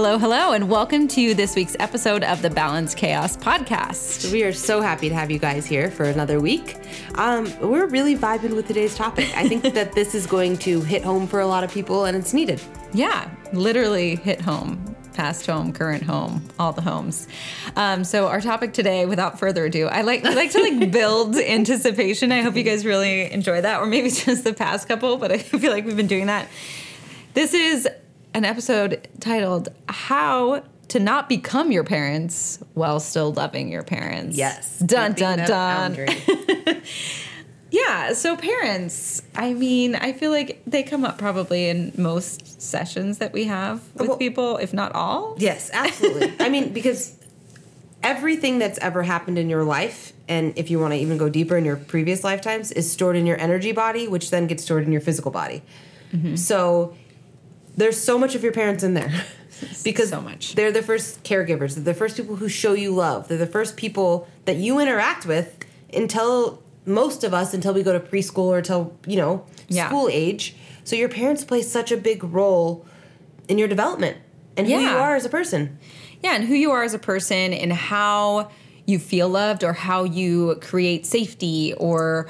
Hello, hello, and welcome to this week's episode of the Balance Chaos podcast. We are so happy to have you guys here for another week. Um, we're really vibing with today's topic. I think that this is going to hit home for a lot of people, and it's needed. Yeah, literally hit home, past home, current home, all the homes. Um, so our topic today, without further ado, I like I like to like build anticipation. I hope you guys really enjoy that, or maybe just the past couple, but I feel like we've been doing that. This is an episode titled "How to Not Become Your Parents While Still Loving Your Parents." Yes. Dun dun dun. Yeah, so parents, I mean, I feel like they come up probably in most sessions that we have with Well- people, if not all. yes, absolutely. I mean, because everything that's ever happened in your life, and if you want to even go deeper in your previous lifetimes, is stored in your energy body, which then gets stored in your physical body. Mm-hmm. So there's so much of your parents in there. Because So much. they're the first caregivers. They're the first people who show you love. They're the first people that you interact with until most of us until we go to preschool or until you know Yeah. school age. So your parents play such a big role in your development and who you are as a person. Yeah, and who you are as a person and how you feel loved or how you create safety or,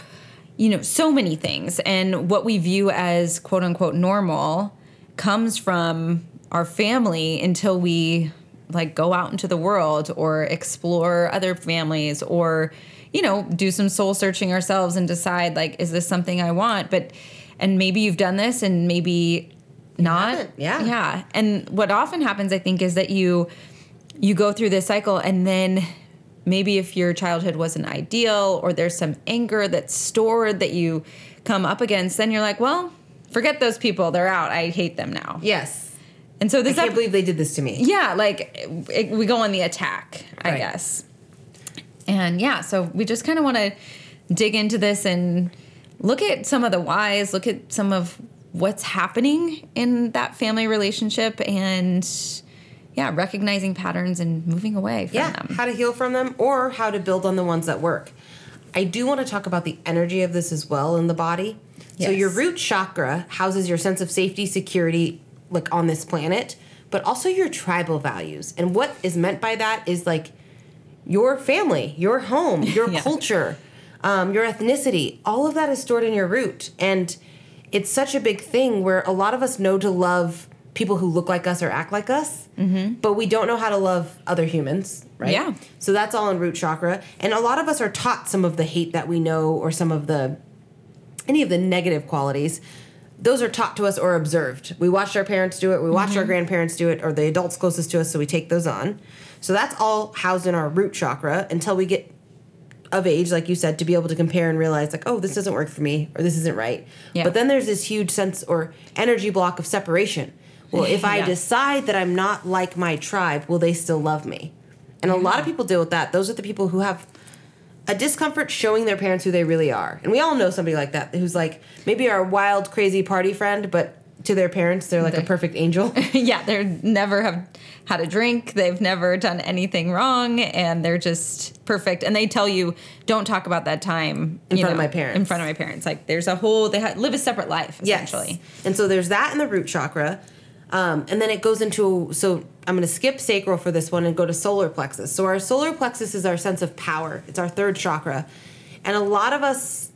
you know, so many things. And what we view as quote unquote normal comes from our family until we like go out into the world or explore other families or you know do some soul searching ourselves and decide like is this something i want? But and maybe you've done this and maybe not. yeah. yeah. And what often happens i think is that you you go through this cycle and then maybe if your childhood wasn't ideal or there's some anger that's stored that you come up against then you're like well forget those people they're out i hate them now Yes. and so this I can't ep- believe they did this to me. yeah like it, we go on the attack i guess and yeah so we just kind of want to dig into this and look at some of the whys look at some of what's happening in that family relationship and yeah recognizing patterns and moving away from Yeah, them how to heal from them or how to build on the ones that work. I do want to talk about the energy of this as well in the body. So your root chakra houses your sense of safety, security like on this planet, but also your tribal values. And what is meant by that is like your family, your home, your Yeah. culture, um, your ethnicity, all of that is stored in your root. And it's such a big thing where a lot of us know to love people who look like us or act like us, but we don't know how to love other humans, right? Yeah. So that's all in root chakra. And a lot of us are taught some of the hate that we know or some of the any of the negative qualities those are taught to us or observed. We watched our parents do it we watched our mm-hmm. grandparents do it or the adults closest to us so we take those on. So that's all housed in our root chakra until we get of age like you said to be able to compare and realize like oh this doesn't work for me or this isn't right. Yeah. but then there's this huge sense or energy block of separation. Well if i Yeah. decide that i'm not like my tribe will they still love me? And a lot of mm-hmm. people deal with that. Those are the people who have a discomfort showing their parents who they really are. And we all know somebody like that who's like maybe our wild, crazy party friend, but to their parents, they're like a perfect angel. yeah they're never have had a drink they've never done anything wrong and they're just perfect and they tell you don't talk about that time In you front of know, my parents. in front of my parents like there's a whole they ha- live a separate life essentially And so there's that in the root chakra. Um, and then it goes into, so I'm going to skip sacral for this one and go to solar plexus. So our solar plexus is our sense of power, it's our third chakra. And a lot of us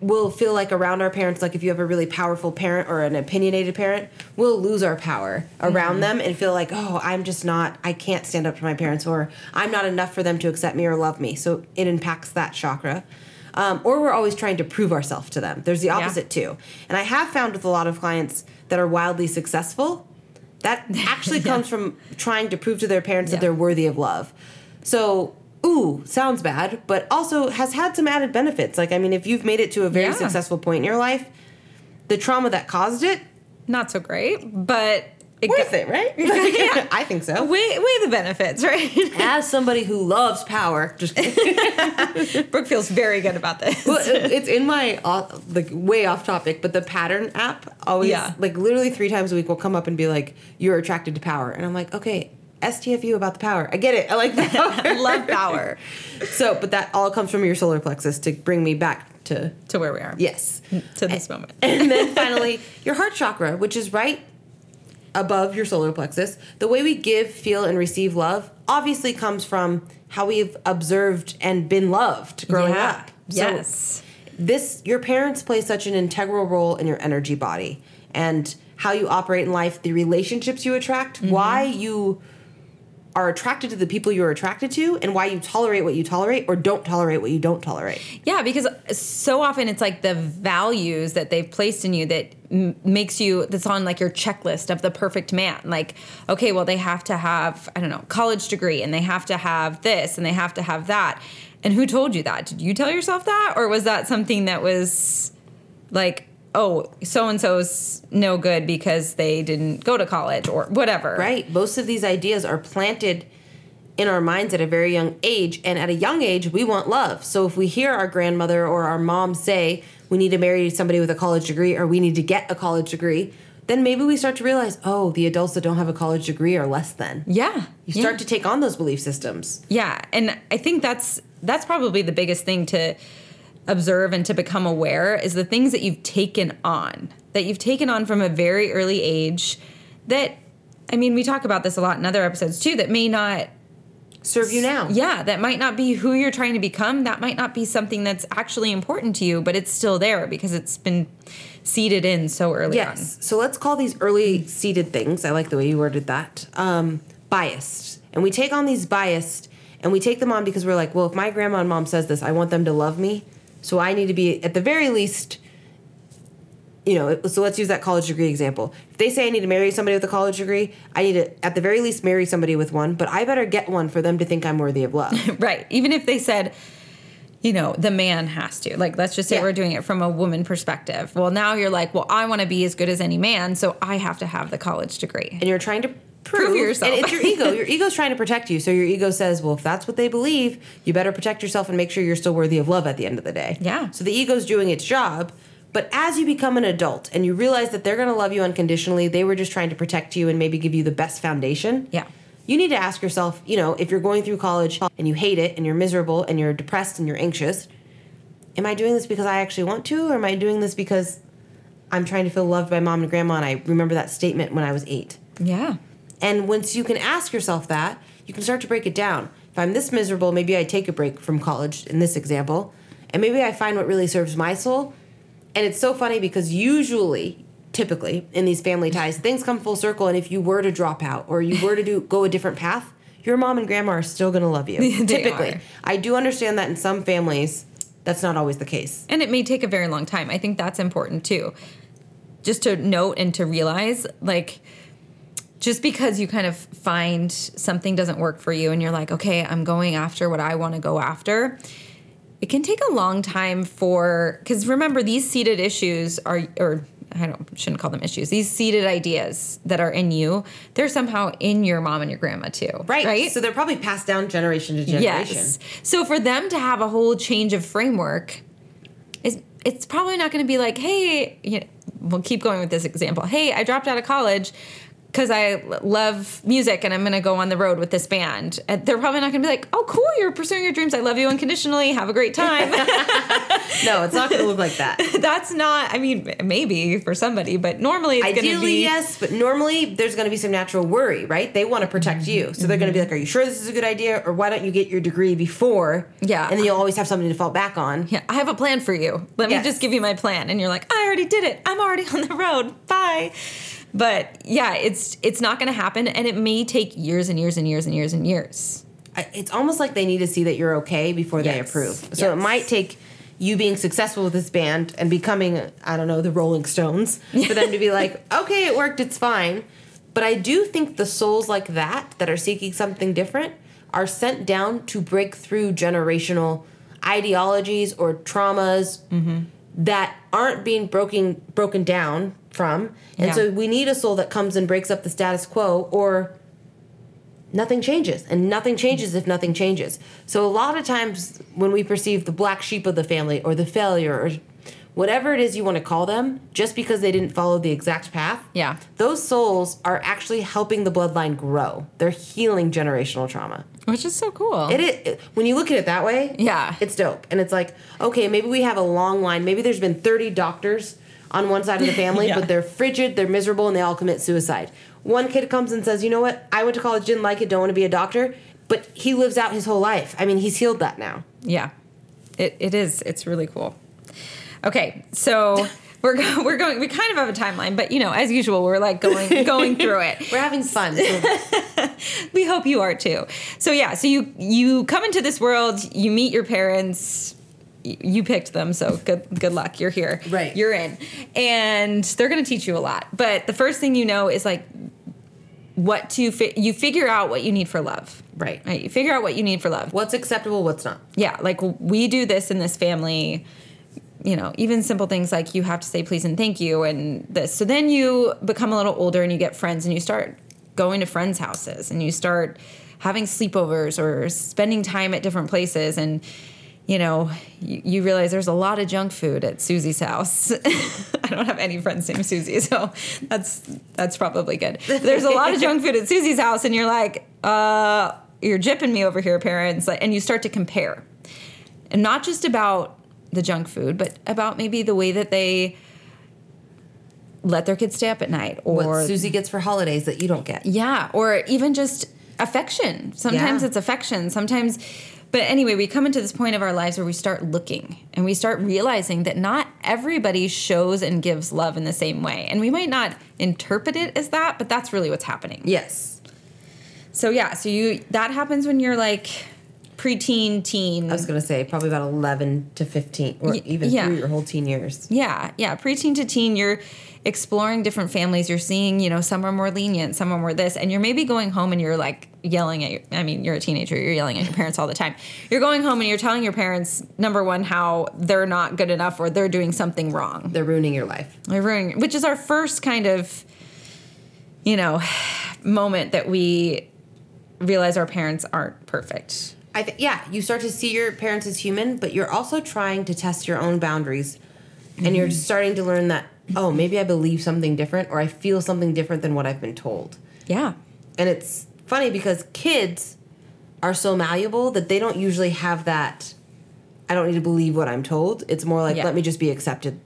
will feel like around our parents, like if you have a really powerful parent or an opinionated parent, we'll lose our power around them and feel like, oh, I'm just not, I can't stand up to my parents or I'm not enough for them to accept me or love me. So it impacts that chakra. Um, or we're always trying to prove ourselves to them. There's the opposite too. And I have found with a lot of clients that are wildly successful, that actually comes from trying to prove to their parents Yeah. that they're worthy of love. So, ooh, sounds bad, but also has had some added benefits. Like, I mean, if you've made it to a very Yeah. successful point in your life, the trauma that caused it, not so great but it worth go- it, right? Yeah. I think so. weigh, weigh the benefits right As somebody who loves power, just brooke feels very good about this well, it's in my uh, like way off topic, but the pattern app always Yeah. like literally three times a week will come up and be like, "You're attracted to power," and I'm like, "Okay, STFU about the power. I get it. I like power. love power So, but that all comes from your solar plexus to bring me back to to where we are yes. to this moment And then finally, your heart chakra, which is right above your solar plexus. The way we give, feel, and receive love obviously comes from how we've observed and been loved growing Yeah. up. So Yes. this your parents play such an integral role in your energy body and how you operate in life, the relationships you attract, Mm-hmm. why you are attracted to the people you're attracted to, and why you tolerate what you tolerate or don't tolerate what you don't tolerate. Yeah, because so often it's like the values that they've placed in you that m- makes you that's on like your checklist of the perfect man. Like, okay, well they have to have I don't know college degree and they have to have this and they have to have that. And who told you that? Did you tell yourself that, or was that something that was like? Oh, so and so's no good because they didn't go to college or whatever. Right? Most of these ideas are planted in our minds at a very young age, and at a young age, we want love. So if we hear our grandmother or our mom say, we need to marry somebody with a college degree or we need to get a college degree, then maybe we start to realize, oh, the adults that don't have a college degree are less than. Yeah. You start to take on those belief systems. Yeah, and I think that's that's probably the biggest thing to observe and to become aware is the things that you've taken on that you've taken on from a very early age that I mean we talk about this a lot in other episodes too that may not Serve you now. yeah that might not be who you're trying to become that might not be something that's actually important to you but it's still there because it's been seeded in so early Yes. So let's call these early seeded things. I like the way you worded that. Um, biased. And we take on these biased and we take them on because we're like, well, if my grandma and mom says this, I want them to love me. So I need to be at the very least, you know, so let's use that college degree example. If they say I need to marry somebody with a college degree, I need to at the very least marry somebody with one, but I better get one for them to think I'm worthy of love. right even if they said you know the man has to like let's just say Yeah. we're doing it from a woman perspective well now you're like well i want to be as good as any man so i have to have the college degree and you're trying to prove, Prove yourself. And it's your ego. Your ego's trying to protect you. So your ego says, well, if that's what they believe, you better protect yourself and make sure you're still worthy of love at the end of the day. Yeah. So the ego's doing its job. But as you become an adult and you realize that they're going to love you unconditionally, they were just trying to protect you and maybe give you the best foundation. Yeah. You need to ask yourself, you know, if you're going through college and you hate it and you're miserable and you're depressed and you're anxious, am I doing this because I actually want to or am I doing this because I'm trying to feel loved by mom and grandma and I remember that statement when I was 8? yeah And once you can ask yourself that, you can start to break it down. If I'm this miserable, maybe I take a break from college in this example, and maybe I find what really serves my soul. And it's so funny because usually, typically, in these family ties, things come full circle. And if you were to drop out or you were to do go a different path, your mom and grandma are still going to love you. Typically, are. I do understand that in some families, that's not always the case. and it may take a very long time i think that's important too just to note and to realize like just because you kind of find something doesn't work for you and you're like okay i'm going after what i want to go after it can take a long time for because remember these seated issues are or I don't shouldn't call them issues. These seated ideas that are in you, they're somehow in your mom and your grandma too. Right. Right. So they're probably passed down generation to generation. Yes. So for them to have a whole change of framework, is it's probably not going to be like, hey, you know, we'll keep going with this example. Hey, I dropped out of college because I love music and I'm going to go on the road with this band. They're probably not going to be like, oh, cool, you're pursuing your dreams. I love you unconditionally. Have a great time. No, it's not going to look like that. That's not. I mean, maybe for somebody, but normally it's going to Ideally, be. yes, but normally there's going to be some natural worry, right? They want to protect you. So they're going to be like, Are you sure this is a good idea? Or why don't you get your degree before? Yeah. And then you'll always have something to fall back on. Yeah, I have a plan for you. Let Yes. me just give you my plan. And you're like, I already did it. I'm already on the road. Bye. But yeah, it's it's not going to happen and it may take years and years and years and years and years. I- It's almost like they need to see that you're okay before they approve. So it might take you being successful with this band and becoming, I don't know, the Rolling Stones for them to be like, okay, it worked, it's fine. But I do think the souls like that, that are seeking something different, are sent down to break through generational ideologies or traumas mm-hmm. that aren't being broken broken down from. And Yeah. so we need a soul that comes and breaks up the status quo or nothing changes and nothing changes if nothing changes so a lot of times when we perceive the black sheep of the family or the failure or whatever it is you want to call them just because they didn't follow the exact path Yeah. those souls are actually helping the bloodline grow they're healing generational trauma Which is so cool. it is when you look at it that way Yeah. it's dope and it's like okay maybe we have a long line maybe there's been 30 doctors on one side of the family Yeah. but they're frigid they're miserable and they all commit suicide one kid comes and says, "You know what? I went to college, didn't like it, don't want to be a doctor." But he lives out his whole life. I mean, he's healed that now. Yeah, it, it is. It's really cool. Okay, so we're go- we're going. We kind of have a timeline, but you know, as usual, we're like going going through it. We're having fun. we hope you are too. So yeah, so you you come into this world, you meet your parents. You picked them, so good good luck. You're here. Right. You're in. And they're going to teach you a lot. But the first thing you know is like what to fi- you figure out what you need for love. Right. Right. You figure out what you need for love. What's acceptable, what's not. yeah, like we do this in this family. You know, even simple things like you have to say please and thank you and this. So then you become a little older and you get friends and you start going to friends' houses and you start having sleepovers or spending time at different places and you know, you, you realize there's a lot of junk food at Susie's house. I don't have any friends named Susie, so that's that's probably good. There's a lot of junk food at Susie's house, and you're like, uh, you're jipping me over here, parents, and you start to compare, and not just about the junk food, but about maybe the way that they let their kids stay up at night, or What Susie gets for holidays that you don't get. yeah, or even just affection. Sometimes Yeah. it's affection. Sometimes, but anyway, we come into this point of our lives where we start looking and we start realizing that not everybody shows and gives love in the same way. And we might not interpret it as that, but that's really what's happening. Yes. So yeah, so you that happens when you're like preteen, teen. I was going to say probably about 11 to 15 or Y- even yeah. through your whole teen years. Yeah, yeah. Preteen to teen, you're exploring different families. You're seeing, you know, some are more lenient, some are more this, and you're maybe going home and you're like yelling at your. I mean, you're a teenager. You're yelling at your parents all the time. You're going home and you're telling your parents number one how they're not good enough or they're doing something wrong. They're ruining your life. They're ruining, which is our first kind of, you know, moment that we realize our parents aren't perfect. I th- yeah, you start to see your parents as human, but you're also trying to test your own boundaries, and you're mm-hmm. starting to learn that oh, maybe I believe something different, or I feel something different than what I've been told. Yeah. And it's funny because kids are so malleable that they don't usually have that. I don't need to believe what I'm told. It's more like Yeah. let me just be accepted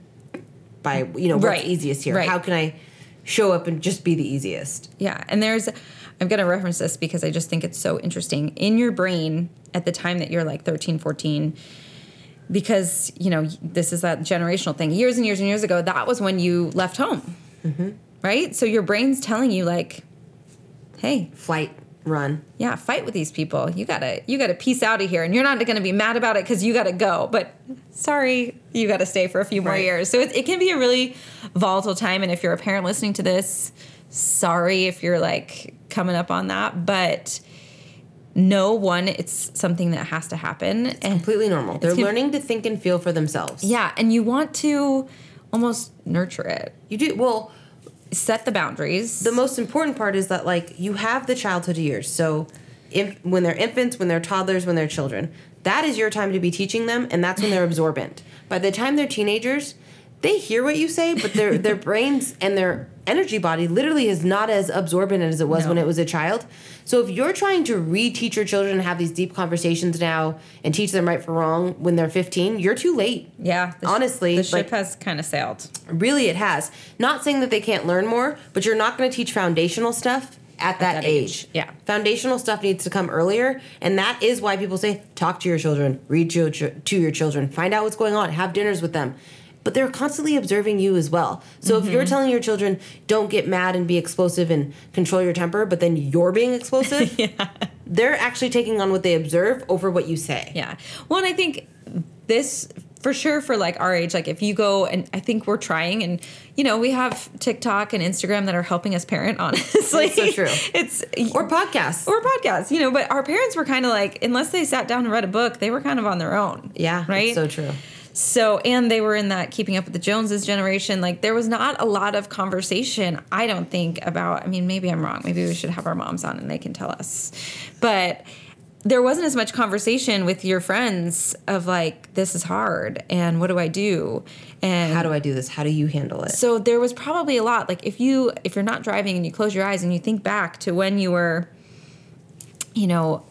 by you know what's Right. easiest here. Right. How can I show up and just be the easiest? Yeah, and there's I'm going to reference this because I just think it's so interesting. In your brain at the time that you're like 13, 14 because, you know, this is that generational thing. Years and years and years ago, that was when you left home. Mm-hmm. Right? So your brain's telling you like hey, Flight, run. yeah, fight with these people. You got to you got to piece out of here and you're not to be mad about it cuz you got to go. But sorry, you got to stay for a few more Right. years. So it, it can be a really volatile time and if you're a parent listening to this, sorry if you're like coming up on that, but no one it's something that has to happen and Completely normal. They're com- learning to think and feel for themselves. yeah, and you want to almost nurture it. You do well. Set the boundaries. the most important part is that like you have the childhood years. So if, when they're infants when they're toddlers when they're children. That is your time to be teaching them and that's when they're absorbent. By the time they're teenagers they hear what you say but their their brains and their energy body literally is not as absorbent as it was No. when it was a child so if you're trying to reteach your children and have these deep conversations now and teach them right from wrong when they're 15 you're too late yeah, the sh- honestly, the ship like- has kind of sailed. Really, it has. Not saying that they can't learn more, but you're not going to teach foundational stuff at that, that age. age, yeah. Foundational stuff needs to come earlier, and that is why people say talk to your children, read to, to your children, find out what's going on, have dinners with them. But they're constantly observing you as well. So if you're Mm-hmm. telling your children don't get mad and be explosive and control your temper, but then you're being explosive, they're actually taking on what they observe over what you say. Yeah. Well, and I think this for sure for like our age, like if you go and I think we're trying and you know, we have TikTok and Instagram that are helping us parent, honestly. It's so true. It's Or podcasts. or podcasts, you know, but our parents were kind of like, unless they sat down and read a book, they were kind of on their own. yeah, Right. so true. So, and they were in that keeping up with the Joneses generation. Like, there was not a lot of conversation, I don't think, about. I mean, maybe I'm wrong. Maybe we should have our moms on and they can tell us. But there wasn't as much conversation with your friends of like, this is hard and what do I do? And How do I do this? How do you handle it? so there was probably a lot. Like, if you, if you're not driving and you close your eyes and you think back to when you were, you know,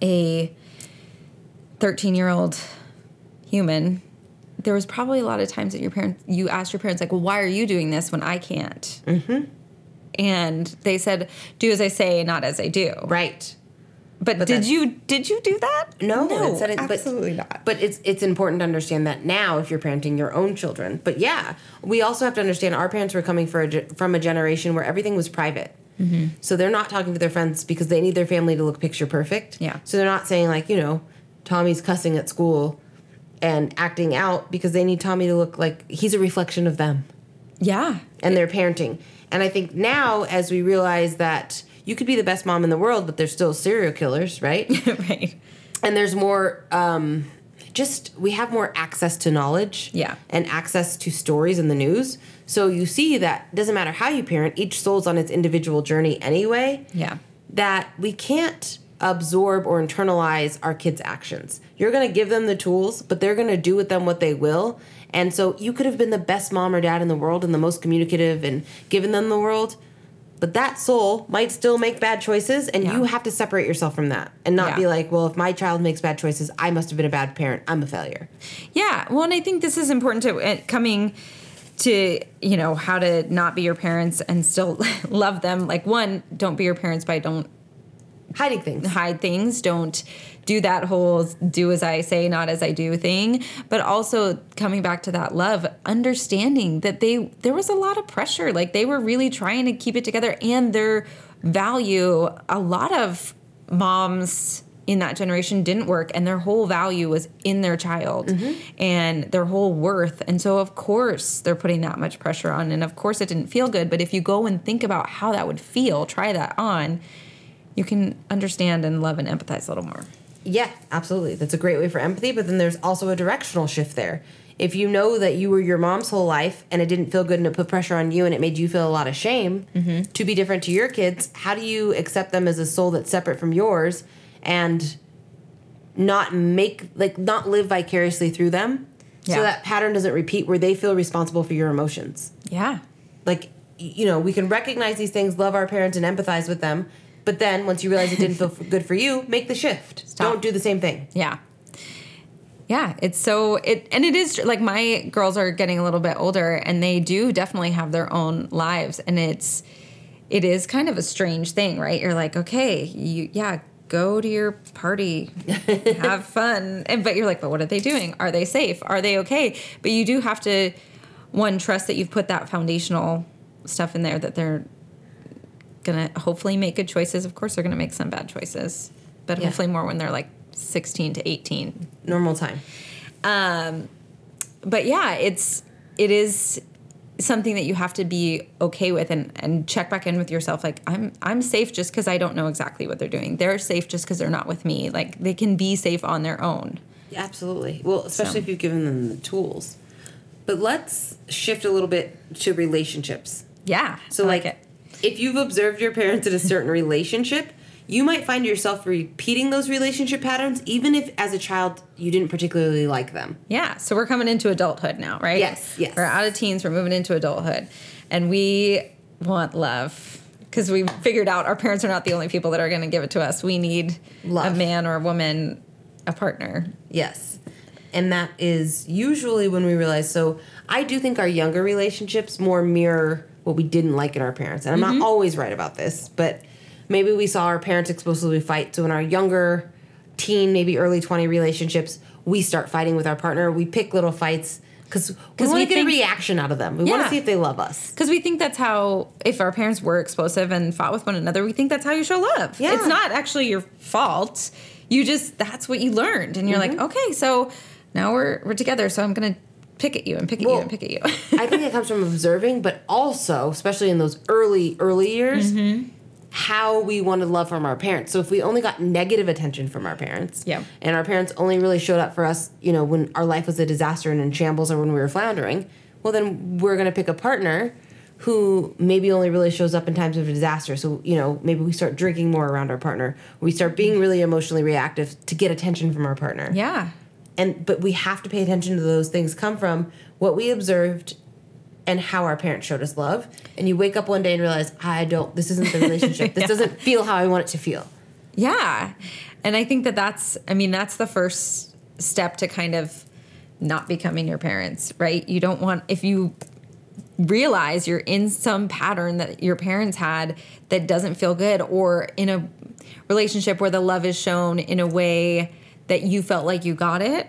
a 13 year old human, there was probably a lot of times that your parents, you asked your parents, like, well, why are you doing this when I can't? Mm-hmm. and they said, "Do as I say, not as I do." Right. But, did you did you do that? No, no, it it, but, absolutely not. But it's it's important to understand that now if you're parenting your own children. But yeah, we also have to understand our parents were coming for a, from a generation where everything was private. Mm-hmm. So they're not talking to their friends because they need their family to look picture perfect. Yeah. So they're not saying like you know, Tommy's cussing at school and acting out because they need Tommy to look like he's a reflection of them yeah, and their parenting. And I think now as we realize that you could be the best mom in the world, but there's still serial killers, right? right. and there's more um just we have more access to knowledge Yeah. and access to stories in the news so you see that doesn't matter how you parent each soul's on its individual journey anyway Yeah. that we can't absorb or internalize our kids actions you're going to give them the tools but they're going to do with them what they will and so you could have been the best mom or dad in the world and the most communicative and given them the world but that soul might still make bad choices and Yeah. you have to separate yourself from that and not Yeah. be like well if my child makes bad choices i must have been a bad parent i'm a failure Yeah. Well, and I think this is important to uh, coming to, you know, how to not be your parents and still love them. Like, one, don't be your parents by don't hiding things hide things. Don't do that whole do as I say, not as I do thing. But also coming back to that love, understanding that they there was a lot of pressure. Like they were really trying to keep it together and their value, a lot of moms in that generation didn't work and their whole value was in their child mm-hmm. and their whole worth. And so of course they're putting that much pressure on and of course it didn't feel good, but if you go and think about how that would feel, try that on, you can understand and love and empathize a little more. Yeah, absolutely. That's a great way for empathy, but then there's also a directional shift there. If you know that you were your mom's whole life and it didn't feel good and it put pressure on you and it made you feel a lot of shame mm-hmm. to be different to your kids, how do you accept them as a soul that's separate from yours and not make like not live vicariously through them Yeah. so that pattern doesn't repeat where they feel responsible for your emotions? Yeah. like you know we can recognize these things love our parents and empathize with them but then once you realize it didn't feel good for you make the shift Stop. don't do the same thing Yeah. Yeah, it's so it and it is like my girls are getting a little bit older and they do definitely have their own lives and it's it is kind of a strange thing, right? You're like, okay, you yeah, go to your party, have fun. And but you're like, but what are they doing? Are they safe? Are they okay? But you do have to one trust that you've put that foundational stuff in there that they're gonna hopefully make good choices. Of course they're gonna make some bad choices. But Yeah. hopefully more when they're like 16 to 18 normal time um, but yeah, it's it is something that you have to be okay with and and check back in with yourself like I'm I'm safe just cuz I don't know exactly what they're doing. They're safe just cuz they're not with me. Like they can be safe on their own. absolutely well especially So. if you've given them the tools but let's shift a little bit to relationships Yeah. so I like, it. If you've observed your parents in a certain relationship you might find yourself repeating those relationship patterns even if as a child you didn't particularly like them Yeah, so we're coming into adulthood now, right? Yes, yes. We're out of teens, we're moving into adulthood. And we want love because we figured out our parents are not the only people that are going to give it to us. We need Love. a man or a woman, a partner. Yes. And that is usually when we realize. So I do think our younger relationships more mirror what we didn't like in our parents. And I'm not always right about this, but maybe we saw our parents explosively fight. So in our younger teen, maybe early 20 relationships, we start fighting with our partner. We pick little fights because we want to get a reaction out of them. We want to see if they love us. Because we think that's how, if our parents were explosive and fought with one another, we think that's how you show love. Yeah. It's not actually your fault. You just, that's what you learned. And you're like, Mm-hmm. okay, so now we're, we're together. So I'm going to pick at you and pick at you and pick at you. I think it comes from observing, but also, especially in those early, early years, Mm-hmm. how we wanted love from our parents. So if we only got negative attention from our parents, Yeah. and our parents only really showed up for us, you know, when our life was a disaster and in shambles or when we were floundering, well, then we're going to pick a partner who maybe only really shows up in times of disaster. So, you know, maybe we start drinking more around our partner. We start being really emotionally reactive to get attention from our partner yeah. And but we have to pay attention to those things come from what we observed and how our parents showed us love and you wake up one day and realize i don't this isn't the relationship this doesn't feel how i want it to feel Yeah. And I think that that's, I mean, that's the first step to kind of not becoming your parents, right? You don't want, if you realize you're in some pattern that your parents had that doesn't feel good or in a relationship where the love is shown in a way that you felt like you got it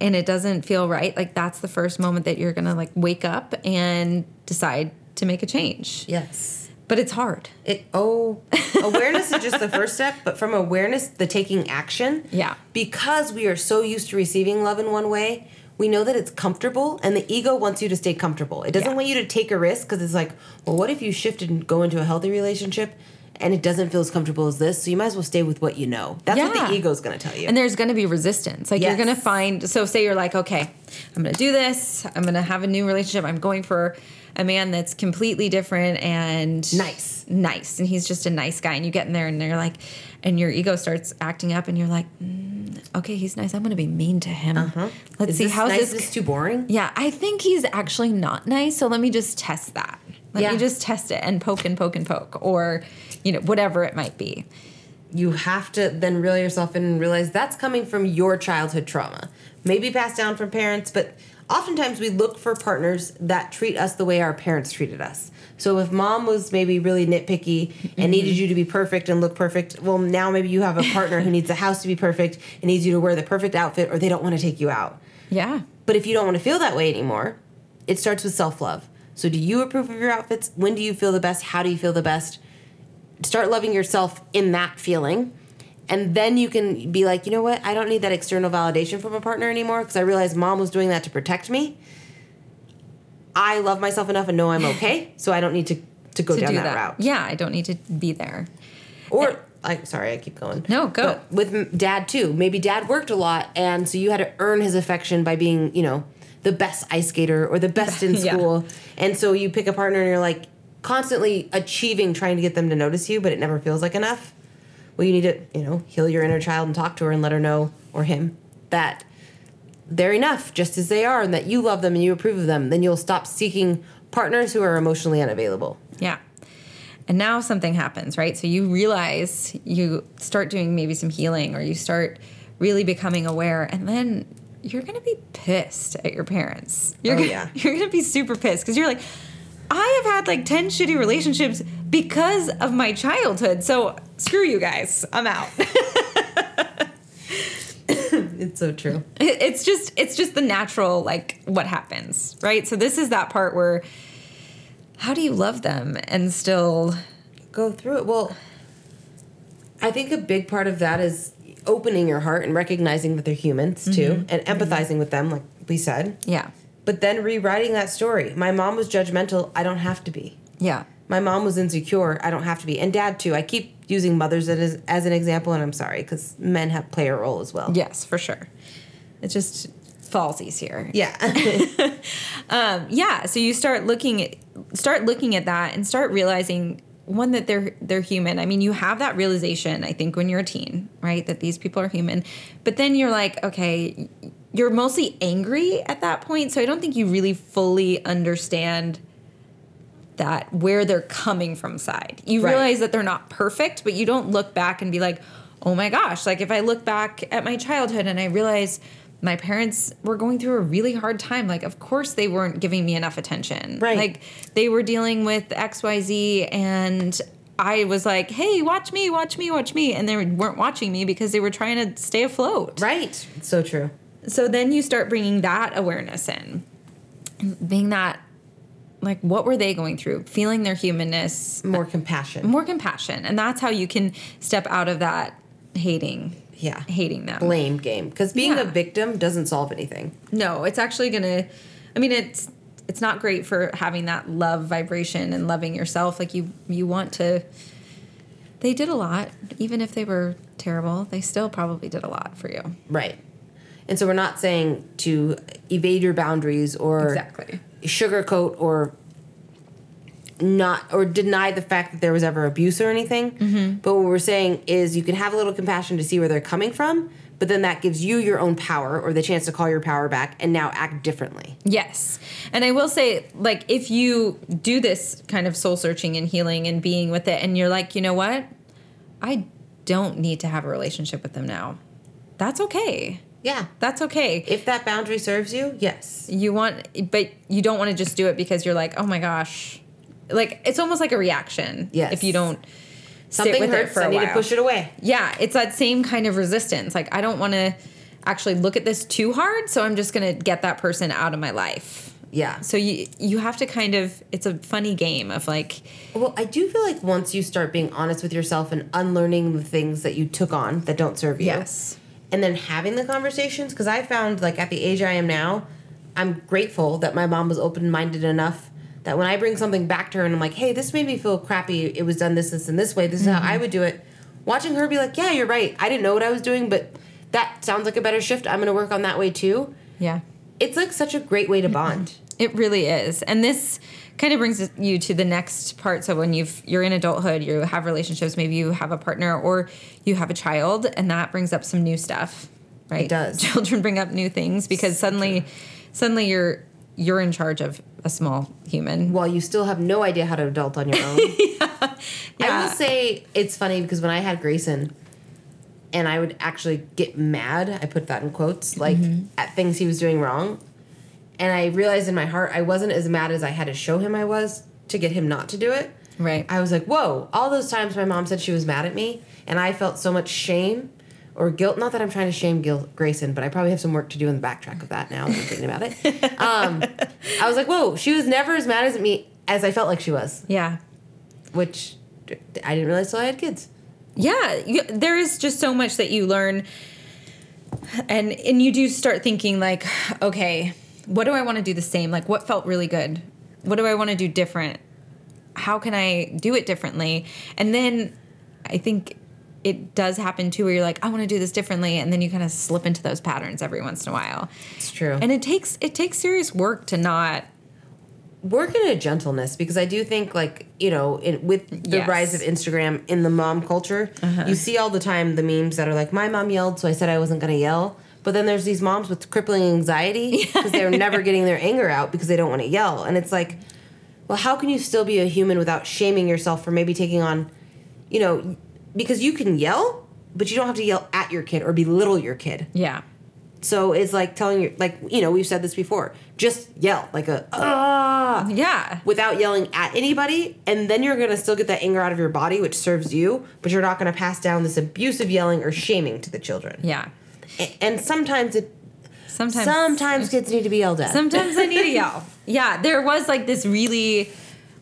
and it doesn't feel right like that's the first moment that you're going to like wake up and decide to make a change Yes. but it's hard It oh awareness is just the first step, but from awareness, the taking action. Yeah. Because we are so used to receiving love in one way, we know that it's comfortable, and the ego wants you to stay comfortable. It doesn't Yeah. want you to take a risk because it's like, well, what if you shifted and go into a healthy relationship, and it doesn't feel as comfortable as this? So you might as well stay with what you know. That's what Yeah. the ego's going to tell you. and there's going to be resistance like you're going to find so say you're like okay i'm going to do this i'm going to have a new relationship i'm going for a man that's completely different and Nice. nice and he's just a nice guy and you get in there and they're like and your ego starts acting up and you're like mm, okay he's nice i'm going to be mean to him let's Uh-huh. Is see how's nice? this Is this too boring? yeah i think he's actually not nice so let me just test that let Yeah. me just test it and poke and poke and poke or you know whatever it might be you have to then reel yourself in and realize that's coming from your childhood trauma. Maybe passed down from parents, but oftentimes we look for partners that treat us the way our parents treated us. So if mom was maybe really nitpicky and mm-hmm. needed you to be perfect and look perfect, well, now maybe you have a partner who needs the house to be perfect and needs you to wear the perfect outfit or they don't want to take you out. yeah But if you don't want to feel that way anymore, it starts with self love. So, do you approve of your outfits? When do you feel the best? How do you feel the best? Start loving yourself in that feeling. And then you can be like, you know what? I don't need that external validation from a partner anymore because I realized mom was doing that to protect me. I love myself enough and know I'm okay, so I don't need to, to go to down do that, that route. yeah i don't need to be there Or I sorry, I keep going. No, go. But with dad too. Maybe dad worked a lot, and so you had to earn his affection by being, you know, the best ice skater or the best in Yeah. school. And so you pick a partner, and you're like constantly achieving, trying to get them to notice you, but it never feels like enough. Well, you need to, you know, heal your inner child and talk to her and let her know or him that they're enough just as they are, and that you love them and you approve of them. Then you'll stop seeking partners who are emotionally unavailable. Yeah. And now something happens, right? So you realize you start doing maybe some healing or you start really becoming aware and then you're going to be pissed at your parents. You're Oh, gonna, yeah. You're going to be super pissed cuz you're like I have had like 10 shitty relationships because of my childhood. So screw you guys. I'm out. It's so true. It's just it's just the natural like what happens right so this is that part where how do you love them and still go through it. Well, I think a big part of that is opening your heart and recognizing that they're humans too mm-hmm. and empathizing mm-hmm. with them, like we said. yeah But then rewriting that story. My mom was judgmental. I don't have to be. yeah My mom was insecure. I don't have to be. And dad too. I keep using mothers as, as an example, and I'm sorry because men have play a role as well. yes for sure it's just falsies here Yeah. um, yeah so you start looking at start looking at that and start realizing one that they're they're human i mean you have that realization i think when you're a teen right that these people are human but then you're like okay you're mostly angry at that point so i don't think you really fully understand that where they're coming from side you Right. realize that they're not perfect but you don't look back and be like oh my gosh like if i look back at my childhood and i realize my parents were going through a really hard time like of course they weren't giving me enough attention Right. like they were dealing with xyz and i was like hey watch me watch me watch me and they weren't watching me because they were trying to stay afloat right. So true. So then you start bringing that awareness in being that like what were they going through feeling their humanness More compassion. more compassion and that's how you can step out of that hating yeah. hating them Blame game. Because being Yeah. a victim doesn't solve anything. no it's actually gonna i mean it's it's not great for having that love vibration and loving yourself like you you want to they did a lot even if they were terrible they still probably did a lot for you Right. And so we're not saying to evade your boundaries or Exactly. sugarcoat or not or deny the fact that there was ever abuse or anything. Mm-hmm. But what we're saying is you can have a little compassion to see where they're coming from, but then that gives you your own power or the chance to call your power back and now act differently. Yes. And I will say, like, if you do this kind of soul searching and healing and being with it, and you're like, you know what? I don't need to have a relationship with them now. That's okay. Yeah. That's okay. If that boundary serves you, yes. You want, but you don't want to just do it because you're like, oh my gosh. Like, it's almost like a reaction. Yes. If you don't Something sit with hurts, it for a I need while. to push it away. Yeah. It's that same kind of resistance. Like, I don't want to actually look at this too hard. So I'm just going to get that person out of my life. Yeah. So you you have to kind of it's a funny game of like Well, I do feel like once you start being honest with yourself and unlearning the things that you took on that don't serve you. yes and then having the conversations because i found like at the age i am now i'm grateful that my mom was open-minded enough that when i bring something back to her and i'm like hey this made me feel crappy. It was done this this and this way. This is how i would do it. Watching her be like yeah you're right. I didn't know what i was doing but that sounds like a better shift. I'm going to work on that way too. Yeah. It's like such a great way to bond. It really is. And this kind of brings you to the next part. So when you've you're in adulthood, you have relationships, maybe you have a partner or you have a child, and that brings up some new stuff. Right? It does. Children bring up new things because suddenly suddenly you're you're in charge of a small human. while you still have no idea how to adult on your own I Yeah. will say it's funny because when I had Grayson, and I would actually get mad, I put that in quotes, like Mm-hmm. at things he was doing wrong. And I realized in my heart I wasn't as mad as I had to show him I was to get him not to do it. Right. I was like, whoa, all those times my mom said she was mad at me, and I felt so much shame or guilt. Not that I'm trying to shame Gil- Grayson, but I probably have some work to do in the backtrack of that now that I'm thinking about it. Um, I was like, whoa, she was never as mad as me as I felt like she was, yeah. which I didn't realize till I had kids. yeah you, there is just so much that you learn and and you do start thinking like okay what do i want to do the same like what felt really good what do i want to do different how can i do it differently and then i think it does happen too where you're like i want to do this differently and then you kind of slip into those patterns every once in a while It's true. and it takes it takes serious work to not work in a gentleness because I do think like you know in, with the Yes. rise of Instagram in the mom culture, uh-huh. you see all the time the memes that are like my mom yelled, so I said I wasn't going to yell. But then there's these moms with crippling anxiety because they're never getting their anger out because they don't want to yell, and it's like, well, how can you still be a human without shaming yourself for maybe taking on, you know, because you can yell, but you don't have to yell at your kid or belittle your kid. yeah So it's like telling you, like you know, we've said this before. Just yell like a ah yeah without yelling at anybody, and then you're gonna still get that anger out of your body, which serves you, but you're not gonna pass down this abusive yelling or shaming to the children. yeah And sometimes it, sometimes sometimes kids need to be yelled at. Sometimes I need to yell. Yeah, there was like this really,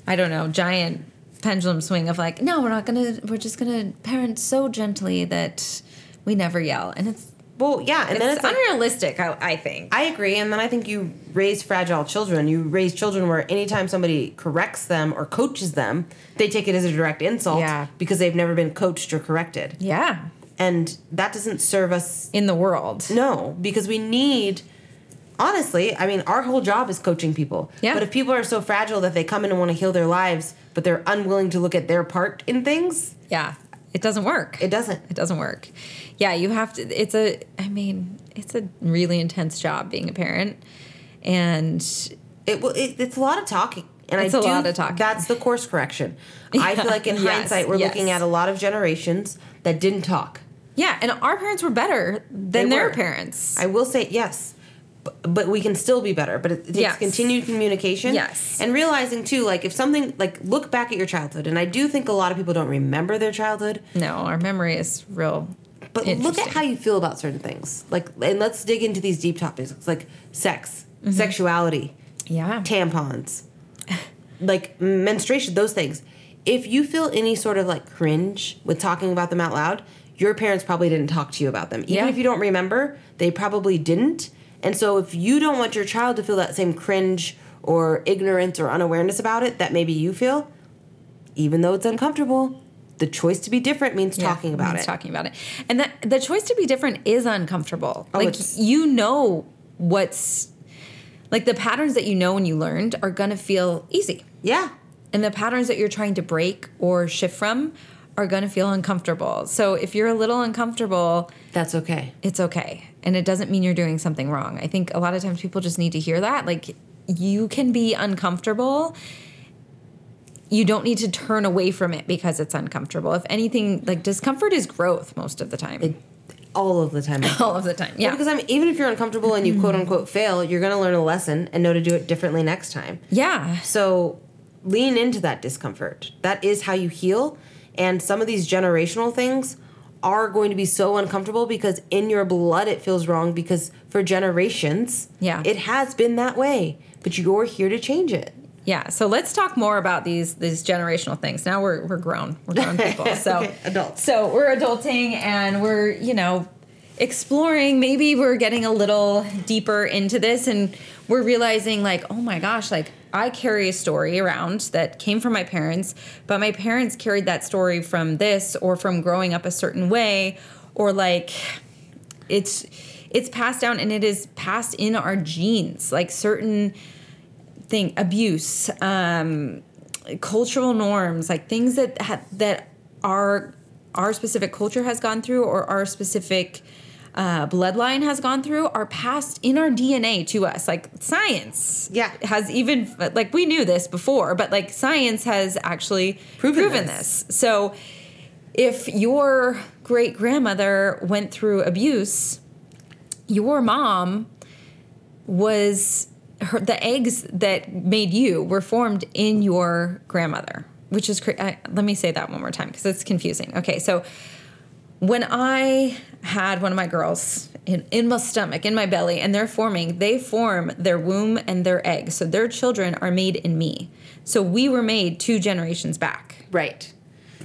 I don't know, giant pendulum swing of like, no, we're not gonna, we're just gonna parent so gently that we never yell, and it's well, yeah, and it's, then it's like, unrealistic. I, I think. I agree, and then I think you raise fragile children. You raise children where anytime somebody corrects them or coaches them, they take it as a direct insult Yeah. because they've never been coached or corrected, yeah, and that doesn't serve us in the world. No, because we need. Honestly, I mean, our whole job is coaching people. Yeah. But if people are so fragile that they come in and want to heal their lives, but they're unwilling to look at their part in things, Yeah, it doesn't work. it doesn't. It doesn't work. Yeah, you have to. It's a. I mean, it's a really intense job being a parent, and It will. It, it's a lot of talking, and It's I a do, lot of talking. That's the course correction. I feel like in Yes, hindsight, we're yes. looking at a lot of generations that didn't talk. yeah, and our parents were better than They their were. parents. I will say yes, but, but we can still be better. But it, it takes Yes. continued communication. Yes. and realizing too, like if something like look back at your childhood, and I do think a lot of people don't remember their childhood. no, our memory is real. But look at how you feel about certain things. Like, and let's dig into these deep topics. It's like sex, Mm-hmm. sexuality, Yeah. tampons, like menstruation, those things. If you feel any sort of like cringe with talking about them out loud, your parents probably didn't talk to you about them. Even Yeah. if you don't remember, they probably didn't. And so if you don't want your child to feel that same cringe or ignorance or unawareness about it that maybe you feel, even though it's uncomfortable, the choice to be different means Yeah, talking about means it. Talking about it, and that the choice to be different is uncomfortable. Oh, like you know what's like the patterns that you know and you learned are gonna feel easy, yeah. and the patterns that you're trying to break or shift from are gonna feel uncomfortable. So if you're a little uncomfortable, That's okay. it's okay, and it doesn't mean you're doing something wrong. I think a lot of times people just need to hear that. Like you can be uncomfortable. You don't need to turn away from it because it's uncomfortable. If anything, like discomfort is growth most of the time. It all of the time. all of the time. Yeah. Because I'm even if you're uncomfortable and you mm-hmm. quote unquote fail, you're gonna learn a lesson and know to do it differently next time. yeah. So lean into that discomfort. That is how you heal. And some of these generational things are going to be so uncomfortable because in your blood it feels wrong because for generations, Yeah. it has been that way. But you're here to change it. Yeah. So let's talk more about these these generational things. Now we're we're grown. We're grown people. So Okay, adults. So we're adulting and we're, you know, exploring. Maybe we're getting a little deeper into this and we're realizing like, oh my gosh, like I carry a story around that came from my parents, but my parents carried that story from this or from growing up a certain way or like it's it's passed down and it is passed in our genes like certain thing abuse um cultural norms like things that ha- that our our specific culture has gone through or our specific uh, bloodline has gone through are passed in our DNA to us. Like science, Yeah. has even like we knew this before, but like science has actually Proven proven, this. this. So, if your great grandmother went through abuse, your mom was her the eggs that made you were formed in your grandmother which is cra- I, let me say that one more time because it's confusing. Okay so when i had one of my girls in, in my stomach in my belly and they're forming they form their womb and their eggs so their children are made in me. So we were made two generations back. Right.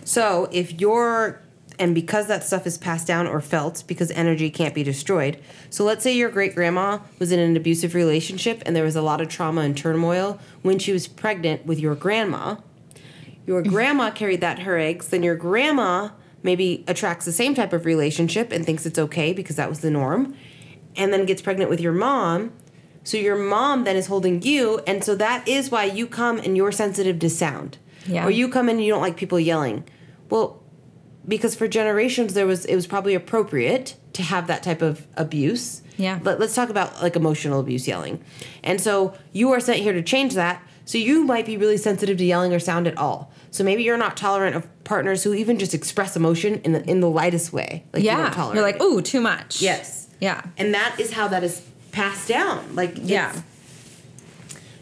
So if you're, and because that stuff is passed down or felt, because energy can't be destroyed. So let's say your great grandma was in an abusive relationship and there was a lot of trauma and turmoil when she was pregnant with your grandma. Your grandma carried that her eggs, then your grandma maybe attracts the same type of relationship and thinks it's okay because that was the norm, and then gets pregnant with your mom. So your mom then is holding you, and so that is why you come and you're sensitive to sound. Yeah. Or you come in and you don't like people yelling. Well, because for generations there was it was probably appropriate to have that type of abuse. Yeah. But let's talk about like emotional abuse yelling. And so you are sent here to change that. So you might be really sensitive to yelling or sound at all. So maybe you're not tolerant of partners who even just express emotion in the in the lightest way. Like you tolerate. You're like ooh too much Yes. yeah And that is how that is passed down. Like Yeah.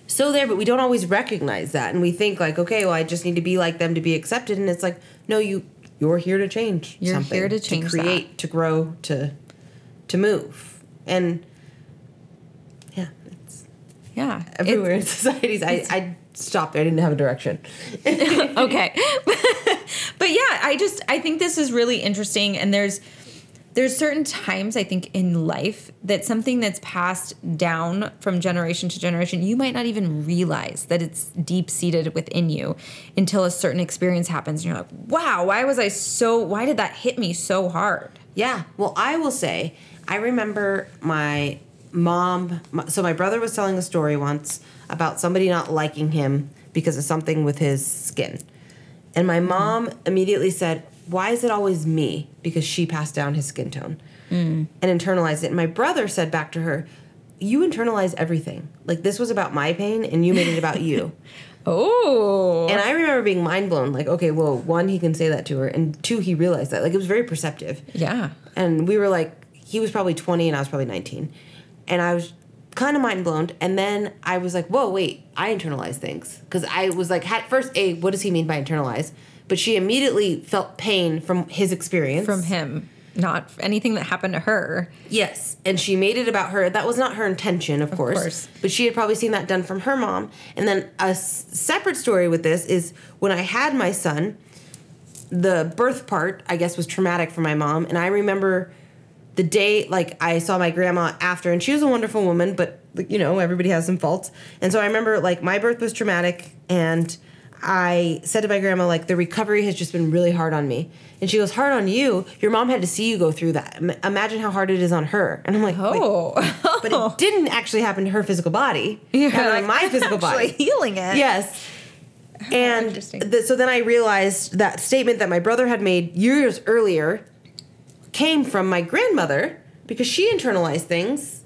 So there, but we don't always recognize that, and we think like, okay, well, I just need to be like them to be accepted, and it's like, no, you you're here to change. You're something, here to change to create, to grow, to to move, and yeah, it's yeah everywhere in societies. I I stopped. I didn't have a direction. okay but yeah i just i think this is really interesting and there's there's certain times i think in life that something that's passed down from generation to generation you might not even realize that it's deep seated within you until a certain experience happens and you're like wow why was i so why did that hit me so hard Yeah. Well, I will say, I remember my mom. My, so my brother was telling a story once about somebody not liking him because of something with his skin, and my mom immediately said, "Why is it always me?" Because she passed down his skin tone hmm. and internalized it. And my brother said back to her. You internalize everything. Like this was about my pain, and you made it about you. oh And I remember being mind blown. Like, okay, well, one, he can say that to her, and two, he realized that. Like, it was very perceptive yeah and we were like he was probably 20 and i was probably 19 and i was kind of mind blown and then i was like whoa wait i internalize things because i was like at first a what does he mean by internalize but she immediately felt pain from his experience from him not anything that happened to her yes and she made it about her that was not her intention of, course, course. but she had probably seen that done from her mom and then a s- separate story with this is when i had my son the birth part, I guess, was traumatic for my mom. And I remember the day, like, I saw my grandma after, and she was a wonderful woman, but, you know, everybody has some faults. And so I remember, like, my birth was traumatic, and I said to my grandma, like, the recovery has just been really hard on me. And she goes, Hard on you? Your mom had to see you go through that. Imagine how hard it is on her. And I'm like, "Wait, oh but it didn't actually happen to her physical body. It happened like, my "I'm physical body. healing it Yes. And Interesting. th- so then I realized that statement that my brother had made years earlier came from my grandmother because she internalized things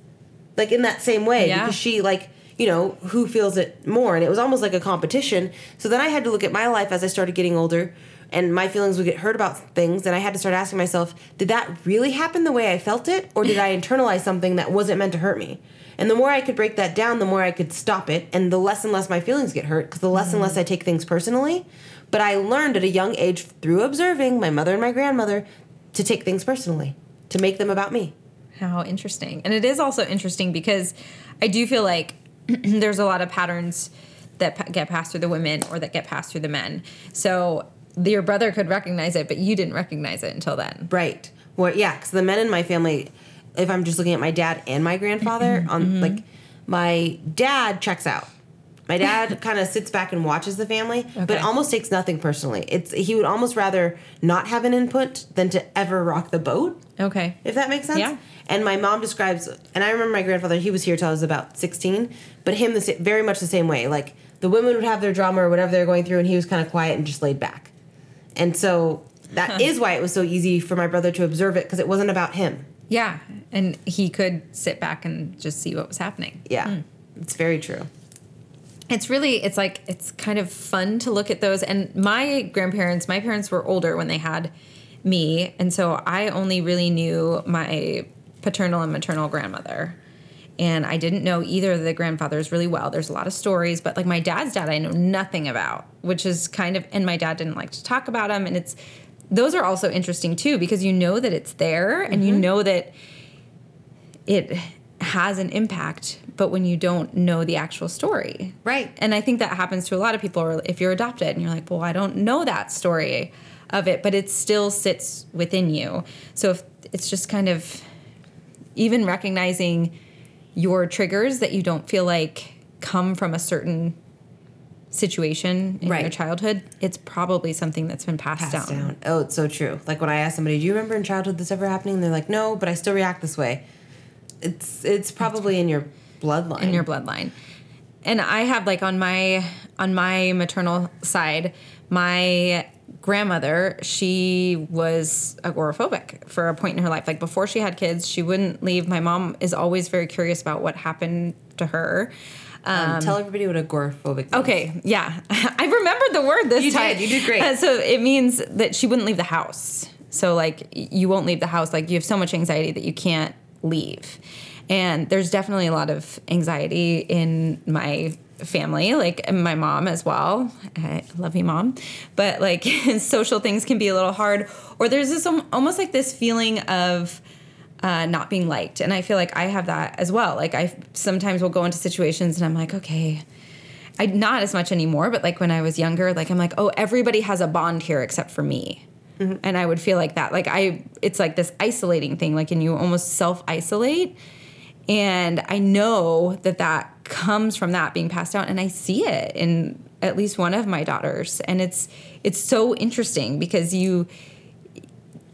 like in that same way Yeah. because she like you know who feels it more. And it was almost like a competition. So then i had to look at my life as i started getting older and my feelings would get hurt about things. And i had to start asking myself did that really happen the way i felt it? Or did i internalize something that wasn't meant to hurt me? And the more i could break that down the more i could stop it. And the less and less my feelings get hurt because the less and less i take things personally. But i learned at a young age through observing my mother and my grandmother to take things personally to make them about me. How interesting. And it is also interesting because I do feel like there's a lot of patterns that pa- get passed through the women or that get passed through the men. So your brother could recognize it, but you didn't recognize it until then. Right. Well, yeah, because the men in my family, if I'm just looking at my dad and my grandfather, on mm-hmm. like my dad checks out. My dad kind of sits back and watches the family, but almost takes nothing personally. It's he would almost rather not have an input than to ever rock the boat, Okay. if that makes sense. Yeah. And my mom describes, and I remember my grandfather. He was here till I was about sixteen, but him the very much the same way. Like the women would have their drama or whatever they're going through, and he was kind of quiet and just laid back. And so that is why it was so easy for my brother to observe it because it wasn't about him. Yeah. And he could sit back and just see what was happening. Yeah, hmm. it's very true. it's really it's like it's kind of fun to look at those and my grandparents my parents were older when they had me and so i only really knew my paternal and maternal grandmother and i didn't know either of the grandfathers really well there's a lot of stories but like my dad's dad i know nothing about which is kind of and my dad didn't like to talk about him and it's those are also interesting too because you know that it's there and you mm-hmm. know that it has an impact, but when you don't know the actual story. Right. And I think that happens to a lot of people, or if you're adopted and you're like, well, I don't know that story of it, but it still sits within you. So if it's just kind of even recognizing your triggers that you don't feel like come from a certain situation in your childhood, it's probably something that's been passed, Passed down. down. Oh, it's so true. Like when I ask somebody, "Do you remember in childhood this ever happening?" And they're like, "No, but I still react this way." It's it's probably in your bloodline. in your bloodline. And I have like on my on my maternal side, my grandmother, she was agoraphobic for a point in her life. Like before she had kids, she wouldn't leave. My mom is always very curious about what happened to her. um, tell everybody what agoraphobic. Means. Okay, yeah. I remembered the word this You time. did, you did great. Uh, so it means that she wouldn't leave the house. So like you won't leave the house. Like you have so much anxiety that you can't leave. And there's definitely a lot of anxiety in my family, like my mom as well. I love you, mom. But like social things can be a little hard. Or there's this almost like this feeling of uh, not being liked. And I feel like I have that as well. Like I sometimes will go into situations and I'm like, okay, I not as much anymore, but like when I was younger, like I'm like, oh, everybody has a bond here except for me. And I would feel like that. Like I it's like this isolating thing, like and you almost self-isolate. And I know that that comes from that being passed down and I see it in at least one of my daughters. And it's it's so interesting because you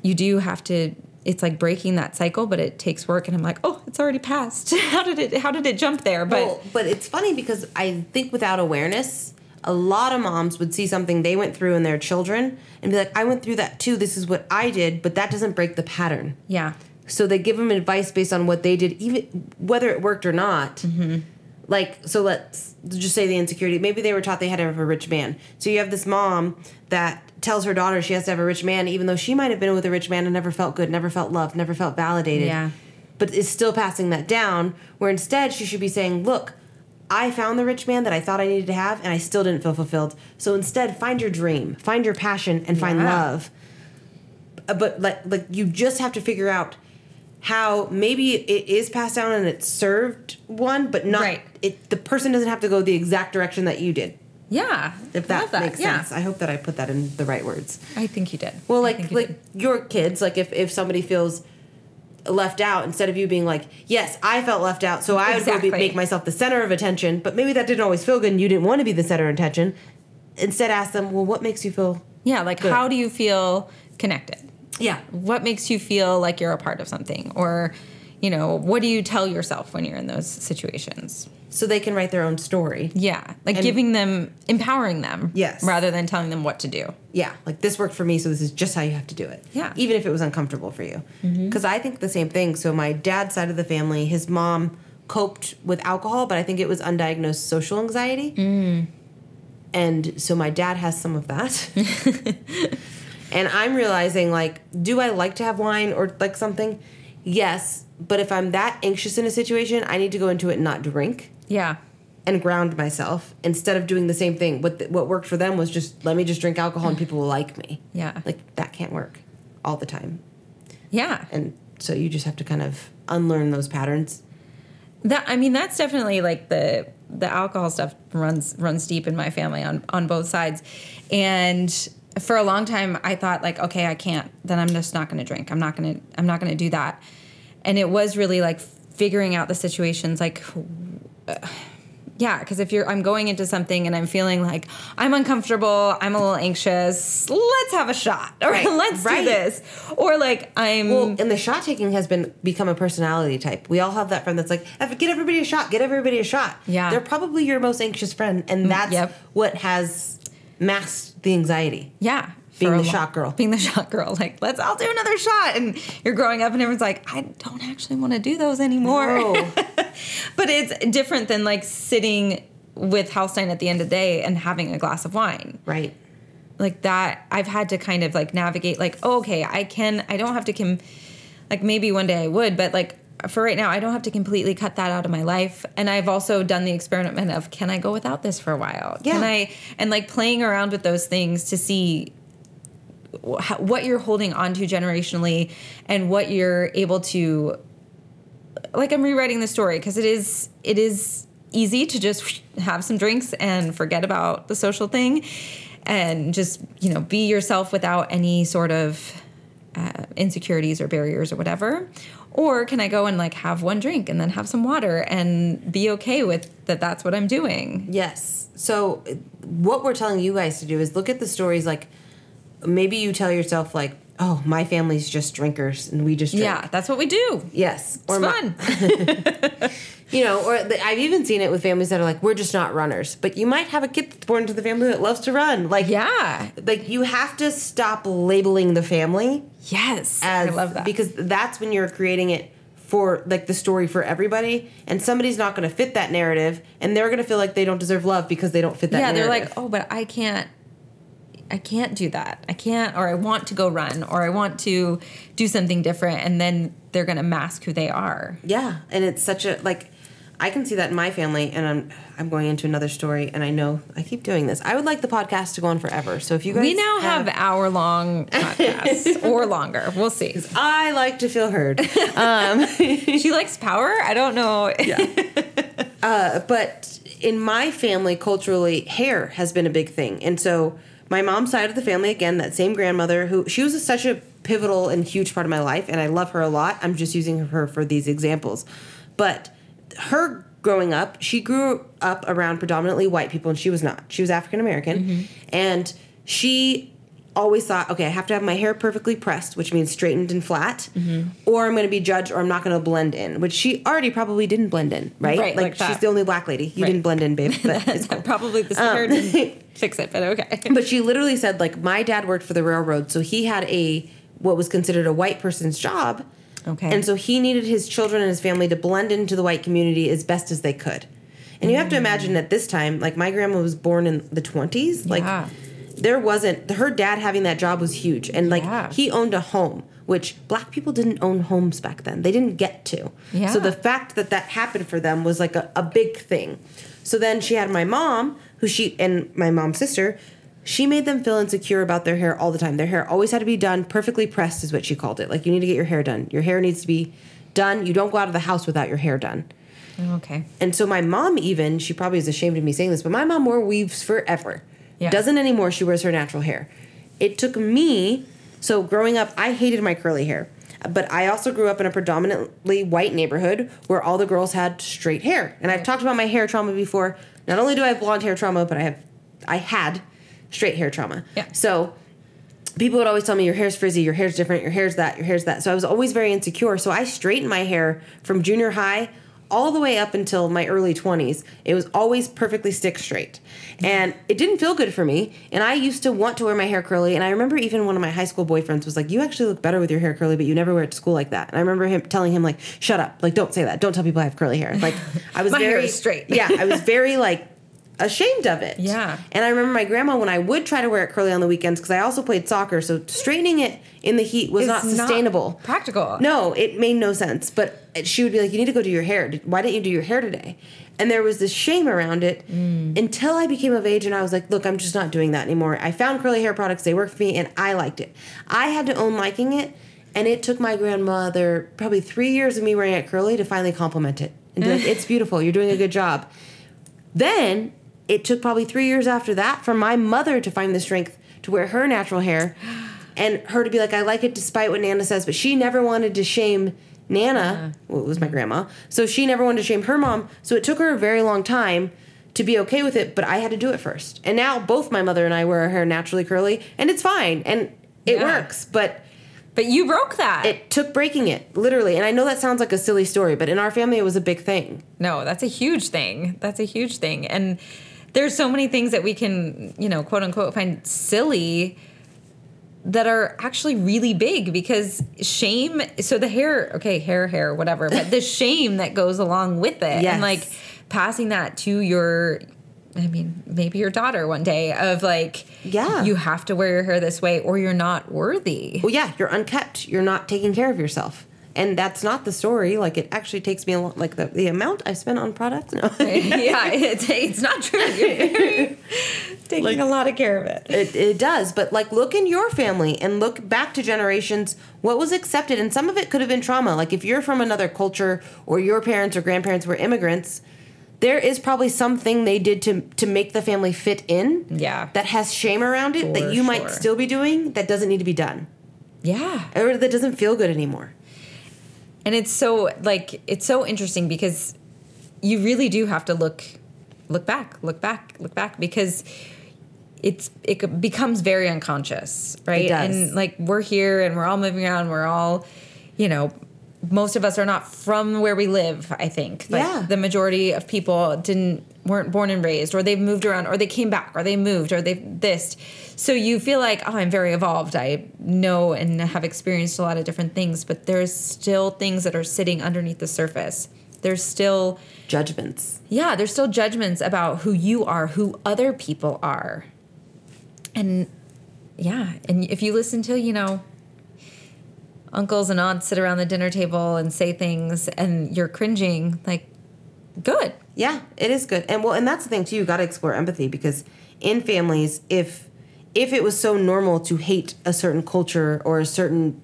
you do have to it's like breaking that cycle but it takes work and i'm like oh it's already passed how did it how did it jump there but Well, but it's funny because I think without awareness, a lot of moms would see something they went through in their children and be like, "I went through that too. This is what I did," but that doesn't break the pattern. yeah So they give them advice based on what they did, even whether it worked or not. Mm-hmm. Like, so let's just say the insecurity. Maybe they were taught they had to have a rich man. So you have this mom that tells her daughter she has to have a rich man, even though she might have been with a rich man and never felt good, never felt loved, never felt validated. Yeah. But is still passing that down, where instead she should be saying, look, I found the rich man that I thought I needed to have, and I still didn't feel fulfilled. So instead, find your dream, find your passion, and find Yeah. love Uh, but like like you just have to figure out how maybe it is passed down and it served one, but not Right. it. The person doesn't have to go the exact direction that you did. yeah If Love that, makes yeah. sense, I hope that I put that in the right words. i think you did Well, like like did. your kids, like if if somebody feels left out, instead of you being like, "Yes, I felt left out, so I would Exactly. be, make myself the center of attention," but maybe that didn't always feel good, and you didn't want to be the center of attention. Instead, ask them, "Well, what makes you feel?" yeah like Good. how do you feel connected Yeah, what makes you feel like you're a part of something or you know what do you tell yourself when you're in those situations so they can write their own story. yeah like And- giving them empowering them Yes. rather than telling them what to do yeah, like this worked for me, so this is just how you have to do it. Yeah. Even if it was uncomfortable for you. Mm-hmm. Because I think the same thing. So, my dad's side of the family, his mom coped with alcohol, but I think it was undiagnosed social anxiety. Mm. And so, my dad has some of that. And I'm realizing like, do I like to have wine or like something? Yes, but if I'm that anxious in a situation, I need to go into it and not drink Yeah. and ground myself instead of doing the same thing. What th- what worked for them was just let me just drink alcohol and people will like me. Yeah. Like that can't work all the time. Yeah. And so you just have to kind of unlearn those patterns. That I mean, that's definitely like the the alcohol stuff runs runs deep in my family on on both sides, and for a long time I thought like, okay, I can't. Then I'm just not going to drink. I'm not going to. I'm not going to do that. And it was really like figuring out the situations, like. uh, yeah, because if you're, I'm going into something and I'm feeling like I'm uncomfortable, I'm a little anxious. Let's have a shot, or Right, let's right. do this, or like I'm. Well, and the shot taking has been become a personality type. We all have that friend that's like, get everybody a shot, get everybody a shot. Yeah. They're probably your most anxious friend, and that's yep. what has masked the anxiety. Yeah. Being the shot girl. Being the shot girl. Like, let's all do another shot. And you're growing up and everyone's like, I don't actually want to do those anymore. No. but it's different than like sitting with Halstein at the end of the day and having a glass of wine. Right. Like that, I've had to kind of like navigate, like, oh, okay, I can, I don't have to, com- like maybe one day I would, but like for right now, I don't have to completely cut that out of my life. And I've also done the experiment of, can I go without this for a while? Yeah. Can I, and like playing around with those things to see what you're holding onto generationally and what you're able to like i'm rewriting the story because it is it is easy to just have some drinks and forget about the social thing and just you know be yourself without any sort of uh, insecurities or barriers or whatever or can i go and like have one drink and then have some water and be okay with that that's what i'm doing Yes. So what we're telling you guys to do is look at the stories like maybe you tell yourself like, "Oh, my family's just drinkers and we just drink." yeah that's what we do Yes. it's my- fun you know, or the, I've even seen it with families that are like, "We're just not runners," but you might have a kid that's born into the family that loves to run. Like, yeah like you have to stop labeling the family yes. As i love that. because that's when you're creating it for like the story for everybody, and somebody's not going to fit that narrative, and they're going to feel like they don't deserve love because they don't fit that. yeah they're like oh but i can't i can't do that. I can't or i want to go run or i want to do something different and then they're gonna mask who they are. Yeah, and it's such a like I can see that in my family and I'm I'm going into another story and I know I keep doing this. I would like the podcast to go on forever. So if you guys we now have hour long podcasts or longer we'll see I like to feel heard. Um, she likes power i don't know but in my family culturally hair has been a big thing. And so my mom's side of the family again that same grandmother who she was such a pivotal and huge part of my life and I love her a lot. I'm just using her for these examples. But her growing up, she grew up around predominantly white people and she was not. She was African American and she always thought, okay, I have to have my hair perfectly pressed, which means straightened and flat, or I'm going to be judged or I'm not going to blend in, which she already probably didn't blend in, right? Right, like she's that. the only black lady. You Right. didn't blend in, babe. But it's cool. probably the Um, hair didn't fix it but okay But she literally said, like, my dad worked for the railroad, so he had a what was considered a white person's job. Okay. And so he needed his children and his family to blend into the white community as best as they could. And you have to imagine at this time, like my grandma was born in the twenties, like Yeah. there wasn't her dad having that job was huge. And like Yeah. he owned a home, which black people didn't own homes back then. They didn't get to. Yeah. So the fact that that happened for them was like a, a big thing. So then she had my mom, who she and my mom's sister, she made them feel insecure about their hair all the time. Their hair always had to be done perfectly pressed, is what she called it. Like you need to get your hair done. Your hair needs to be done. You don't go out of the house without your hair done. Oh, okay And so my mom even, she probably is ashamed of me saying this, but my mom wore weaves forever. Yeah. Doesn't anymore. She wears her natural hair. It took me, so growing up, I hated my curly hair. But I also grew up in a predominantly white neighborhood where all the girls had straight hair. And I've talked about my hair trauma before. Not only do I have blonde hair trauma, but I have I had straight hair trauma. Yeah. So people would always tell me your hair's frizzy, your hair's different, your hair's that, your hair's that. So I was always very insecure. So I straightened my hair from junior high all the way up until my early 20s. It was always perfectly stick straight. And it didn't feel good for me. And I used to want to wear my hair curly. And I remember even one of my high school boyfriends was like, You actually look better with your hair curly, but you never wear it to school like that. And I remember him telling him, like, shut up. Like, don't say that. Don't tell people I have curly hair. Like I was very straight. yeah, I was very like ashamed of it. Yeah. And I remember my grandma when I would try to wear it curly on the weekends because I also played soccer, so straightening it in the heat was not It's sustainable. practical. No, it made no sense. But she would be like, "You need to go do your hair. Why didn't you do your hair today?" And there was this shame around it Mm. until I became of age, and I was like, "Look, I'm just not doing that anymore." I found curly hair products; they worked for me, and I liked it. I had to own liking it, and it took my grandmother probably three years of me wearing it curly to finally compliment it and be like, "It's beautiful. You're doing a good job." Then it took probably three years after that for my mother to find the strength to wear her natural hair and her to be like, I like it despite what Nana says, but she never wanted to shame Nana, uh-huh. well, it was my grandma, so she never wanted to shame her mom. So it took her a very long time to be okay with it, but I had to do it first. And now both my mother and I wear our hair naturally curly, and it's fine, and it Yeah. works, but But you broke that. it took breaking it, literally. And I know that sounds like a silly story, but in our family, it was a big thing. No, that's a huge thing. That's a huge thing. And there's so many things that we can, you know, quote unquote, find silly that are actually really big because shame. So the hair, okay, hair, hair, whatever, but the shame that goes along with it. Yes. And like passing that to your, I mean, maybe your daughter one day of like, Yeah. you have to wear your hair this way or you're not worthy. well, yeah, you're unkept. You're not taking care of yourself. And that's not the story. Like, it actually takes me a lot, like the, the amount I spent on products. No. yeah, it's, it's not true. You're taking a lot of care of it. it, it does. But, like, look in your family and look back to generations what was accepted. And some of it could have been trauma. Like, if you're from another culture or your parents or grandparents were immigrants, there is probably something they did to to make the family fit in. Yeah. That has shame around it For that you might still be doing that doesn't need to be done. Yeah. Or that doesn't feel good anymore. And it's so like it's so interesting because you really do have to look look back, look back, look back because it's it becomes very unconscious, right? does. And like we're here and we're all moving around, we're all, you know, most of us are not from where we live, I think. Like Yeah. the majority of people didn't weren't born and raised or they've moved around or they came back or they moved or they've this. So you feel like, oh, I'm very evolved. I know and have experienced a lot of different things, but there's still things that are sitting underneath the surface. There's still Judgments. yeah, there's still judgments about who you are, who other people are. And yeah, and if you listen to, you know, uncles and aunts sit around the dinner table and say things and you're cringing, like, good. Yeah, it is good. And well, and that's the thing too, you got to explore empathy because in families if if it was so normal to hate a certain culture or a certain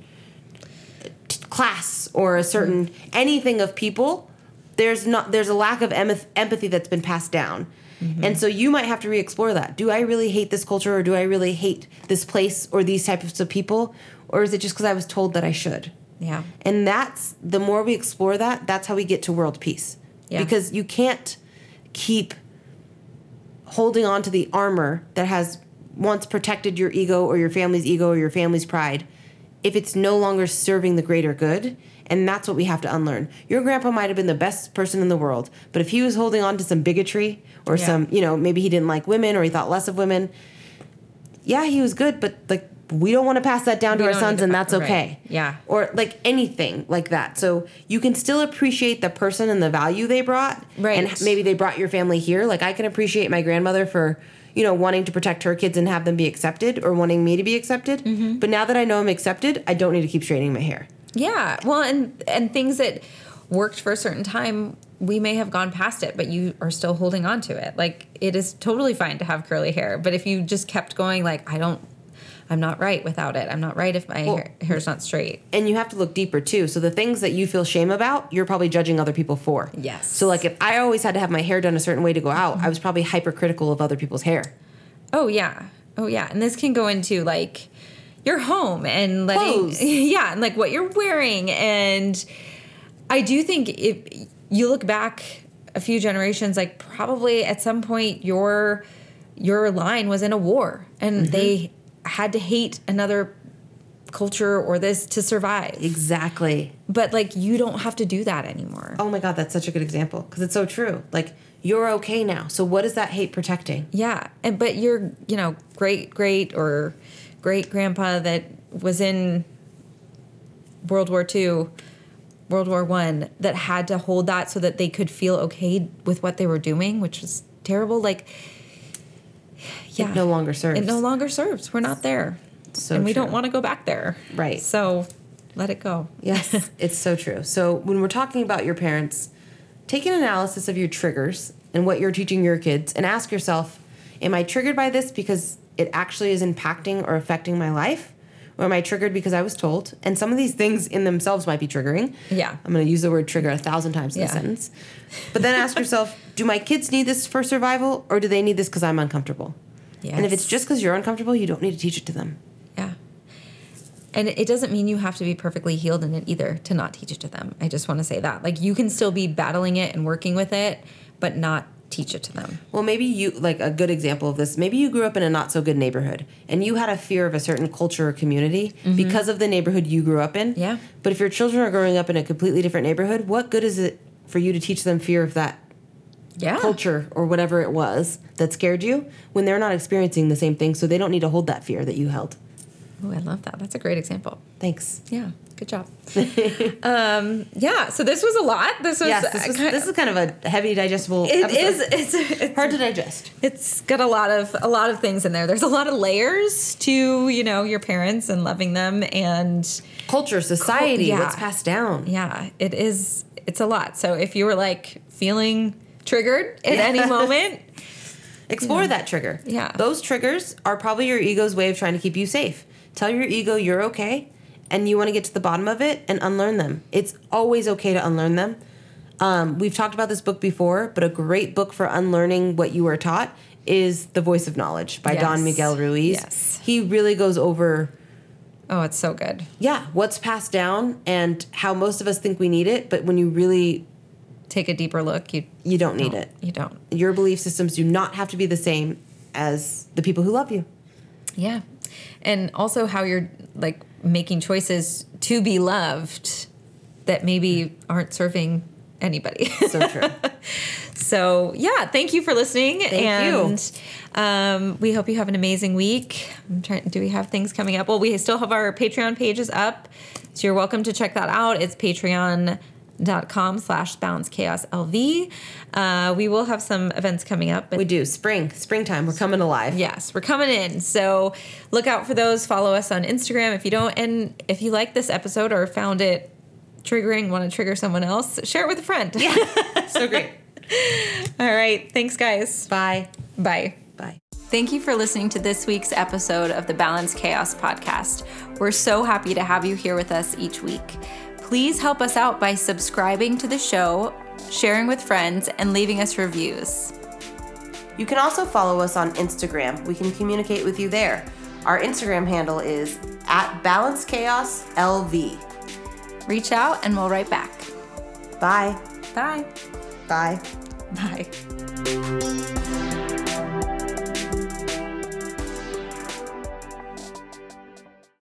t- class or a certain mm-hmm. anything of people, there's not there's a lack of em- empathy that's been passed down. Mm-hmm. And so you might have to re-explore that. Do I really hate this culture or do I really hate this place or these types of people or is it just cuz I was told that I should? Yeah. And that's the more we explore that, that's how we get to world peace. Yeah. Because you can't keep holding on to the armor that has once protected your ego or your family's ego or your family's pride if it's no longer serving the greater good. And that's what we have to unlearn. Your grandpa might have been the best person in the world, but if he was holding on to some bigotry or Yeah. some, you know, maybe he didn't like women or he thought less of women, yeah, he was good, but like we don't want to pass that down to We our sons, and that's right. okay. Yeah. Or like anything like that. So you can still appreciate the person and the value they brought. Right. And maybe they brought your family here. Like I can appreciate my grandmother for, you know, wanting to protect her kids and have them be accepted or wanting me to be accepted. Mm-hmm. But now that I know I'm accepted, I don't need to keep straightening my hair. Yeah. Well, and and things that worked for a certain time, we may have gone past it, but you are still holding on to it. Like it is totally fine to have curly hair, but if you just kept going like I don't I'm not right without it. I'm not right if my Well, hair, hair's not straight. and you have to look deeper too. So the things that you feel shame about, you're probably judging other people for. Yes. So like if I always had to have my hair done a certain way to go out, I was probably hypercritical of other people's hair. Oh yeah. Oh yeah. And this can go into like your home and letting Clothes. yeah, and like what you're wearing and I do think if you look back a few generations like probably at some point your your line was in a war and mm-hmm. they had to hate another culture or this to survive. Exactly. But like you don't have to do that anymore. Oh my god, that's such a good example because it's so true. Like you're okay now. So what is that hate protecting? Yeah, and but your you know great great or great grandpa that was in World War II, World War One that had to hold that so that they could feel okay with what they were doing, which was terrible, like yeah, It no longer serves. it no longer serves. We're not there, So and we true. don't want to go back there. Right. So let it go. Yes, it's so true. So when we're talking about your parents, take an analysis of your triggers and what you're teaching your kids and ask yourself, am I triggered by this because it actually is impacting or affecting my life? Or am I triggered because I was told? And some of these things in themselves might be triggering. Yeah. I'm going to use the word trigger a thousand times in Yeah. a sentence. But then ask yourself, do my kids need this for survival or do they need this because I'm uncomfortable? And if it's just because you're uncomfortable, you don't need to teach it to them. Yeah. And it doesn't mean you have to be perfectly healed in it either to not teach it to them. I just want to say that. Like you can still be battling it and working with it, but not teach it to them. Well, maybe you like a good example of this. Maybe you grew up in a not so good neighborhood and you had a fear of a certain culture or community because of the neighborhood you grew up in. Mm-hmm. Yeah. But if your children are growing up in a completely different neighborhood, what good is it for you to teach them fear of that Yeah. culture or whatever it was that scared you when they're not experiencing the same thing? So they don't need to hold that fear that you held. Oh, I love that. That's a great example. Thanks. Yeah. Good job. um, yeah. So this was a lot. This was, Yes, this, was, kind- this is kind of a heavy digestible. it episode. is. It's, it's hard to digest. it's got a lot of a lot of things in there. There's a lot of layers to you know your parents and loving them, and Culture, society, yeah. what's passed down. yeah, it is. It's a lot. So if you were like feeling triggered at Yeah. any moment, Explore that trigger. Yeah. Those triggers are probably your ego's way of trying to keep you safe. Tell your ego you're okay and you want to get to the bottom of it and unlearn them. It's always okay to unlearn them. Um, we've talked about this book before, but a great book for unlearning what you were taught is The Voice of Knowledge by Don Miguel Ruiz. Yes. He really goes over, oh, it's so good. yeah, what's passed down and how most of us think we need it, but when you really, Take a deeper look. You you don't need don't. it. You don't. Your belief systems do not have to be the same as the people who love you. Yeah. And also how you're like making choices to be loved that maybe aren't serving anybody. So true. so, yeah, thank you for listening. Thank you. and Um, we hope you have an amazing week. I'm trying do we have things coming up? Well, we still have our Patreon pages up. So you're welcome to check that out. It's patreon.com slash balance chaos LV. Uh, we will have some events coming up. But We do. Spring, springtime. We're coming alive. Yes, we're coming in. So look out for those. Follow us on Instagram if you don't. And if you like this episode or found it triggering, want to trigger someone else, share it with a friend. Yeah. So great. All right. Thanks, guys. Bye. Bye. Bye. Thank you for listening to this week's episode of the Balance Chaos podcast. We're so happy to have you here with us each week. Please help us out by subscribing to the show, sharing with friends, and leaving us reviews. You can also follow us on Instagram. We can communicate with you there. Our Instagram handle is at Balance Chaos LV. Reach out and we'll write back. Bye. Bye. Bye. Bye.